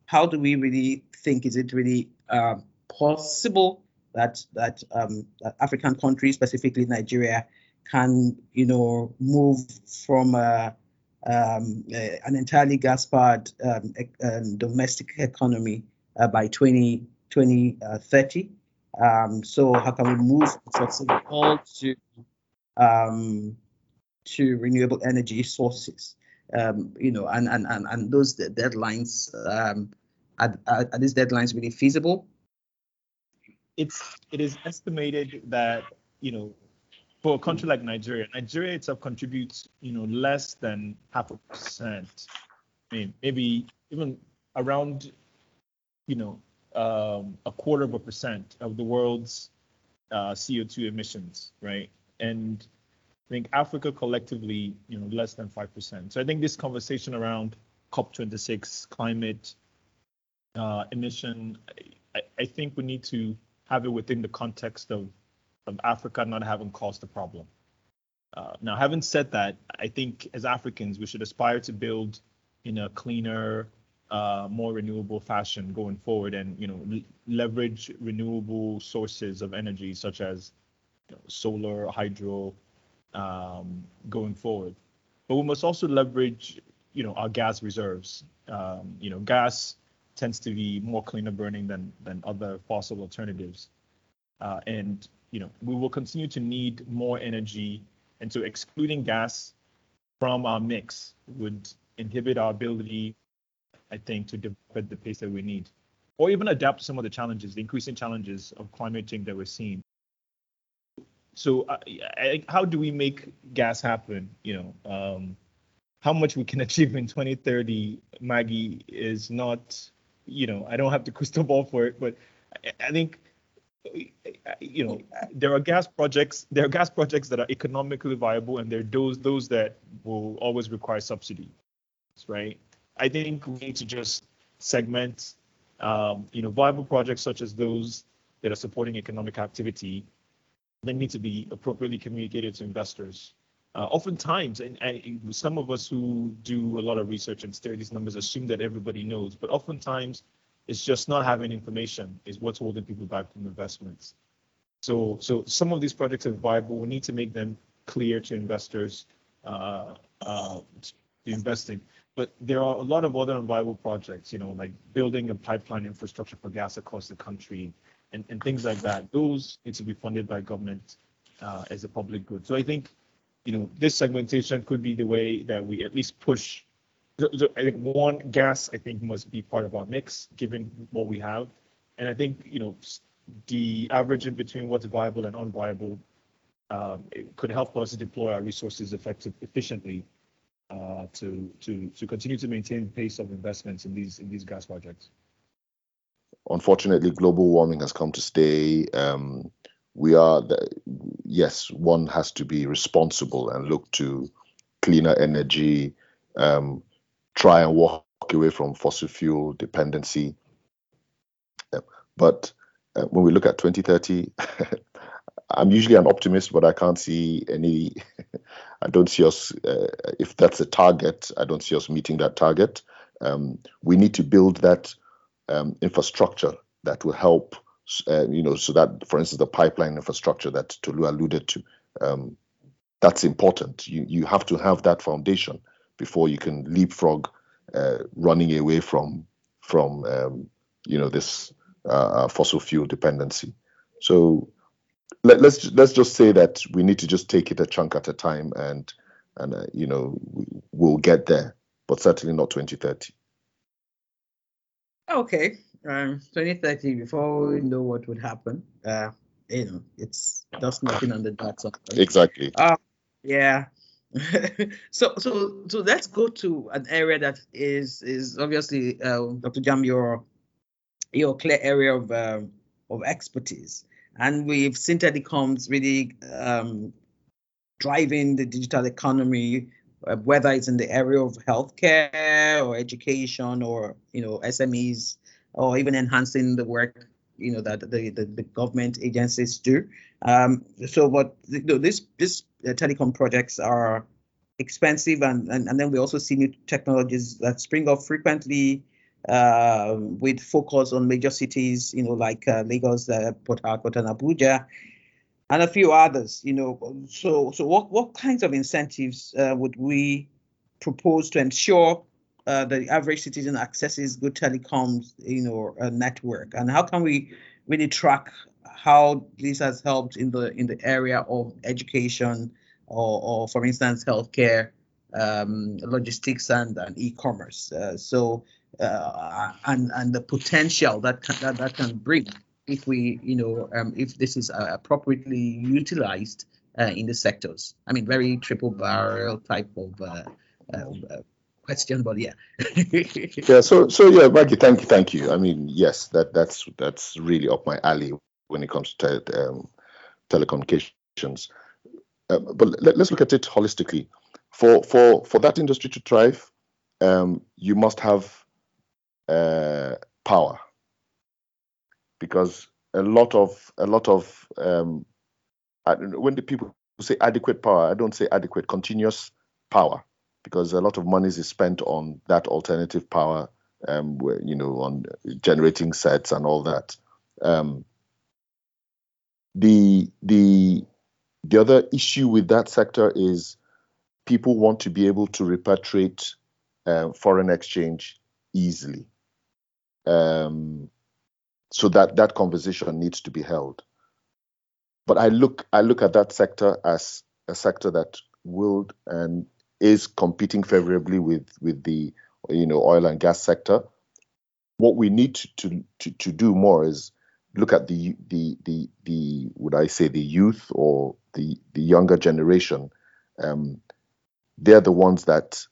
how do we really think is it really uh, possible that that, um, that African countries, specifically Nigeria, can you know move from uh, um, an entirely gas-powered domestic economy uh, by 20, 2030. Um, so how can we move all to um, to renewable energy sources? um, you know, and and and, and those deadlines um, are, are, are these deadlines really feasible? It's it is estimated that you know for a country like Nigeria, Nigeria itself contributes you know less than half a percent. I mean, maybe even around you know um, a quarter of a percent of the world's uh, CO2 emissions, right? And I think Africa collectively, you know, less than 5%. So I think this conversation around COP26, climate, uh, emission, I, I, think we need to have it within the context of, of Africa not having caused the problem. Uh, now, having said that, I think as Africans, we should aspire to build in a cleaner, uh, more renewable fashion going forward, and you know, leverage renewable sources of energy such as you know, solar, hydro, um, going forward. But we must also leverage, you know, our gas reserves. Um, you know, gas tends to be more cleaner burning than than other fossil alternatives, uh, and you know, we will continue to need more energy, and so excluding gas from our mix would inhibit our ability, I think, to develop at the pace that we need, or even adapt to some of the challenges, the increasing challenges of climate change that we're seeing. So, uh, I, how do we make gas happen? You know, um, how much we can [laughs] achieve in 2030, Maggie, is not, you know, I don't have the crystal ball for it, but I, I think you know there are gas projects there are gas projects that are economically viable and there are those those that will always require subsidy right? I think we need to just segment, um, you know, viable projects such as those that are supporting economic activity. They need to be appropriately communicated to investors. Uh, oftentimes, and, and, some of us who do a lot of research and stare at these numbers assume that everybody knows, but oftentimes it's just not having information is what's holding people back from investments. So, so some of these projects are viable. We need to make them clear to investors uh, uh, to invest in. But there are a lot of other unviable projects, you know, like building a pipeline infrastructure for gas across the country and, and things like that. Those need to be funded by government uh, as a public good. So I think, you know, this segmentation could be the way that we at least push. I think one, gas, I think, must be part of our mix, given what we have. And I think, you know, the average in between what's viable and unviable um, could help us deploy our resources effective, efficiently to to to continue to maintain pace of investments in these in these gas projects? Unfortunately, global warming has come to stay. Um, we are the, yes, one has to be responsible and look to cleaner energy. Um, try and walk away from fossil fuel dependency. but uh, when we look at 2030, [laughs] I'm usually an optimist, but I can't see any. [laughs] I don't see us. Uh, if that's a target, I don't see us meeting that target. Um, we need to build that um, infrastructure that will help. Uh, you know, so that, for instance, the pipeline infrastructure that Tolu alluded to, um, that's important. You you have to have that foundation before you can leapfrog uh, running away from from um, you know this uh, uh, fossil fuel dependency. So let, us let's just say that we need to just take it a chunk at a time, and and uh, you know we'll get there, but certainly not 2030. Okay, um, 2030 before we know what would happen. Uh, you know, it's just nothing on the door. Exactly. Uh, yeah. [laughs] so so so let's go to an area that is is obviously uh, Dr. Ujam your your clear area of um, of expertise. And we've seen telecoms really um, driving the digital economy, uh, whether it's in the area of healthcare or education or you know SMEs, or even enhancing the work you know that the the, the government agencies do. Um, so, what you know, this this uh, telecom projects are expensive, and, and and then we also see new technologies that spring up frequently uh, with focus on major cities, you know, like uh, Lagos, uh, Port Harcourt, and Abuja, and a few others. You know, so so what what kinds of incentives uh, would we propose to ensure uh, the average citizen accesses good telecoms, you know, network, and how can we really track how this has helped in the in the area of education or, or for instance, healthcare, um, logistics, and, and e-commerce. Uh, so uh, and and the potential that can, that, that can bring if we you know um, if this is uh, appropriately utilized uh, in the sectors. I mean, very triple barrel type of uh, uh, question, but yeah. [laughs] yeah. So so yeah, Maggie, thank you, thank you. I mean, yes, that that's that's really up my alley when it comes to um, telecommunications. Um, but let, us look at it holistically. For for for that industry to thrive, um, you must have uh, power because a lot of a lot of um, when the people say adequate power. I don't say adequate, continuous power, because a lot of money is spent on that alternative power, um, where, you know, on generating sets and all that. Um, the the the other issue with that sector is people want to be able to repatriate uh, foreign exchange easily. Um, so that that conversation needs to be held. But I look I look at that sector as a sector that will and is competing favorably with with the you know oil and gas sector. What we need to to, to do more is look at the the the the would I say the youth or the the younger generation. Um, they're the ones that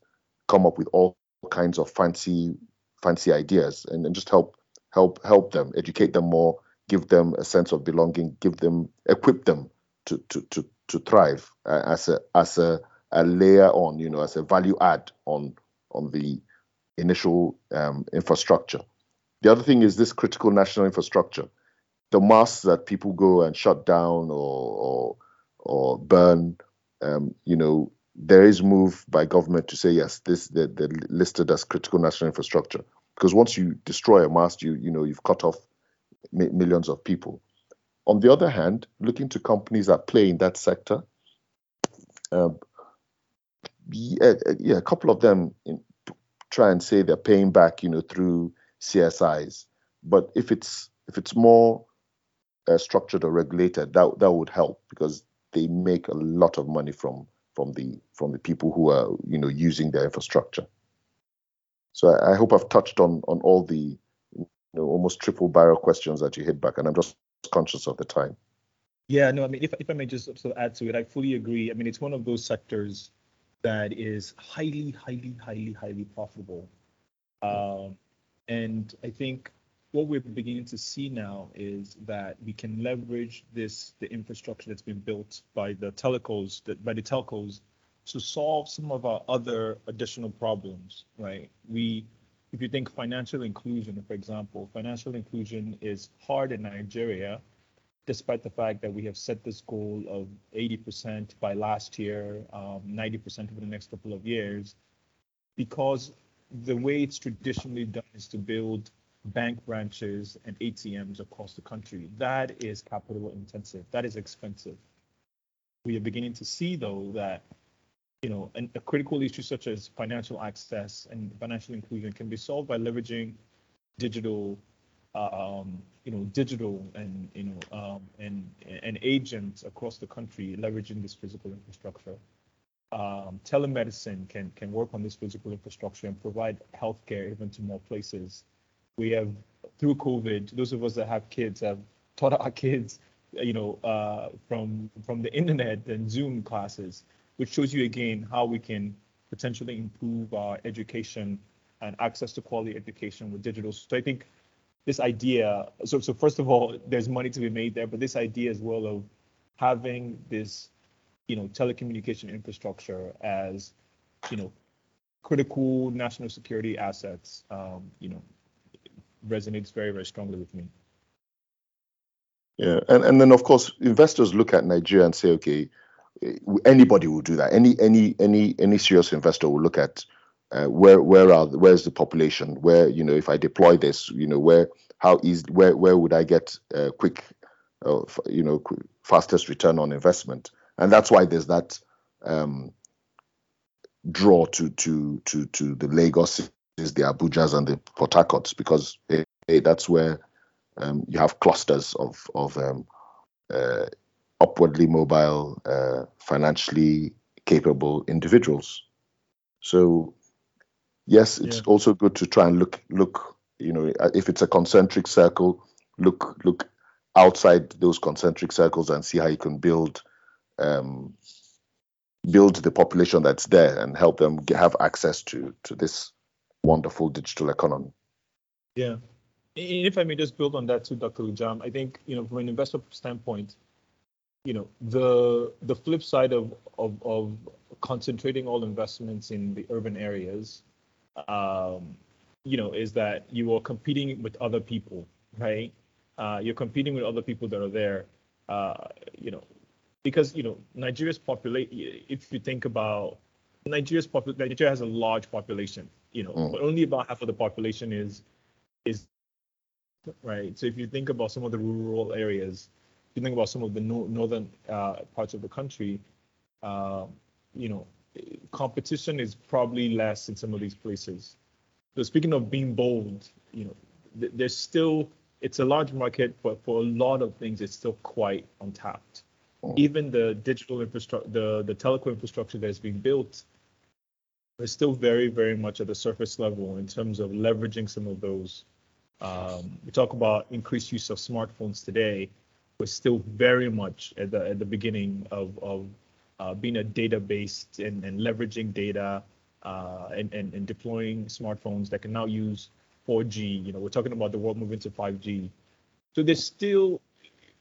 come up with all kinds of fancy fancy ideas and, and just help help help them educate them more give them a sense of belonging give them equip them to to to, to thrive uh, as a as a, a layer on you know as a value add on on the initial um, infrastructure. The other thing is this critical national infrastructure. The masts that people go and shut down or or, or burn um, you know there is move by government to say yes, this they're, they're listed as critical national infrastructure because once you destroy a mast, you you know you've cut off millions of people. On the other hand, looking to companies that play in that sector, um, yeah, yeah, a couple of them in, try and say they're paying back, you know, through CSIs. But if it's if it's more uh, structured or regulated, that that would help because they make a lot of money from from the from the people who are you know using their infrastructure. So I, I hope I've touched on on all the you know almost triple barrel questions that you hit back, and I'm just conscious of the time. Yeah, no, I mean, if, if I may just sort of add to it, I fully agree. I mean, it's one of those sectors that is highly, highly, highly, highly profitable. Um, and I think what we're beginning to see now is that we can leverage this the infrastructure that's been built by the telcos by the telcos to solve some of our other additional problems right? We if you think financial inclusion for example financial inclusion is hard in nigeria despite the fact that we have set this goal of 80% by last year um, 90% over the next couple of years because the way it's traditionally done is to build bank branches and ATMs across the country. That is capital intensive. That is expensive. We are beginning to see though that you know an, a critical issue such as financial access and financial inclusion can be solved by leveraging digital um, you know digital and you know um, and and agents across the country leveraging this physical infrastructure. Um, telemedicine can can work on this physical infrastructure and provide healthcare even to more places we have through COVID, those of us that have kids have taught our kids, you know, uh, from from the internet and Zoom classes, which shows you again how we can potentially improve our education and access to quality education with digital. So I think this idea. So so first of all, there's money to be made there, but this idea as well of having this, you know, telecommunication infrastructure as, you know, critical national security assets, um, you know, resonates very, very strongly with me. Yeah, and, and then of course investors look at Nigeria and say, okay, anybody will do that. Any any any any serious investor will look at uh, where where are where's the population? Where you know if I deploy this, you know where how easy where where would I get uh, quick, uh, you know fastest return on investment? And that's why there's that um, draw to to to to the Lagos is the Abujas and the Port Harcourts because hey, hey, that's where um, you have clusters of of um, uh, upwardly mobile, uh, financially capable individuals. So yes, it's yeah. also good to try and look look you know if it's a concentric circle, look look outside those concentric circles and see how you can build um, build the population that's there and help them get, have access to to this wonderful digital economy. Yeah. If I may just build on that too, Dr. Ujam, I think, you know, from an investor standpoint, you know, the the flip side of of, of concentrating all investments in the urban areas, um, you know, is that you are competing with other people, right? Uh, you're competing with other people that are there. Uh, you know, because you know Nigeria's population. If you think about Nigeria's population, Nigeria has a large population, you know, Mm. but only about half of the population is is right. So if you think about some of the rural areas, if you think about some of the no, northern uh, parts of the country, uh, you know, competition is probably less in some of these places. So speaking of being bold, you know, th- there's still it's a large market, but for a lot of things, it's still quite untapped. Even the digital infrastructure, the the telecom infrastructure that's being built, is still very very much at the surface level in terms of leveraging some of those. Um, we talk about increased use of smartphones today. We're still very much at the at the beginning of of uh, being a data-based and, and leveraging data uh, and, and, and deploying smartphones that can now use 4G. You know, we're talking about the world moving to 5G. So there's still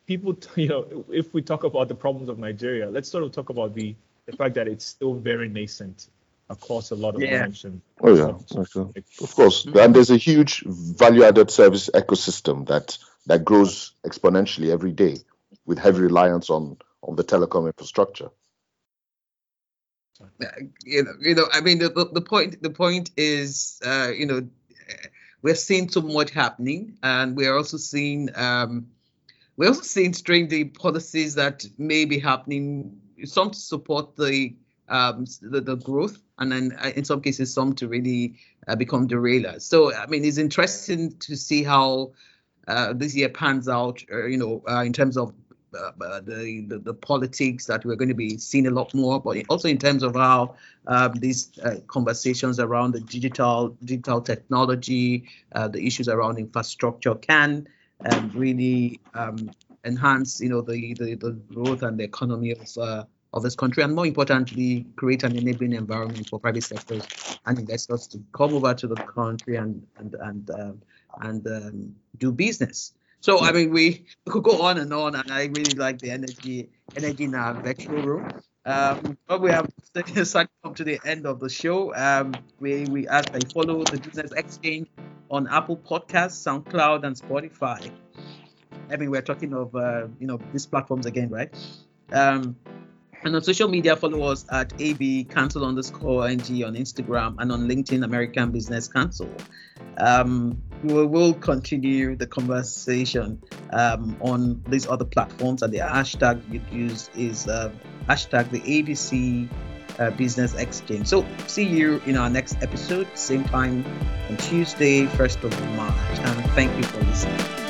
people, [laughs] you know, if we talk about the problems of Nigeria, let's sort of talk about the, the fact that it's still very nascent across a lot of Yeah. dimensions. Oh yeah, okay. of course. And there's a huge value-added service ecosystem that that grows exponentially every day, with heavy reliance on on the telecom infrastructure. Uh, you know, you know, I mean, the, the, the point, the point is, uh, you know, we're seeing so much happening, and we're also seeing, um, we're also seeing strangely policies that may be happening, some to support the um, the, the growth, and then uh, in some cases, some to really uh, become derailers. So, I mean, it's interesting to see how uh, this year pans out, uh, you know, uh, in terms of uh, the, the the politics that we're going to be seeing a lot more, but also in terms of how um, these conversations around the digital digital technology, the issues around infrastructure can um, really um, enhance, you know, the, the the growth and the economy of of this country, and more importantly, create an enabling environment for private sectors and investors to come over to the country and and and um, and um, do business. So I mean, we, we [laughs] could go on and on, and I really like the energy energy in our virtual room. Um, but we have [laughs] come to the end of the show. Um, we we ask that you follow the Business Exchange on Apple Podcasts, SoundCloud, and Spotify. I mean, we're talking of uh, you know these platforms again, right? Um, and on social media, follow us at AB Council underscore NG on Instagram and on LinkedIn, American Business Council. Um, we will continue the conversation um, on these other platforms, and the hashtag you use is uh, hashtag the ABC uh, Business Exchange. So, see you in our next episode, same time on Tuesday, 1st of March. And thank you for listening.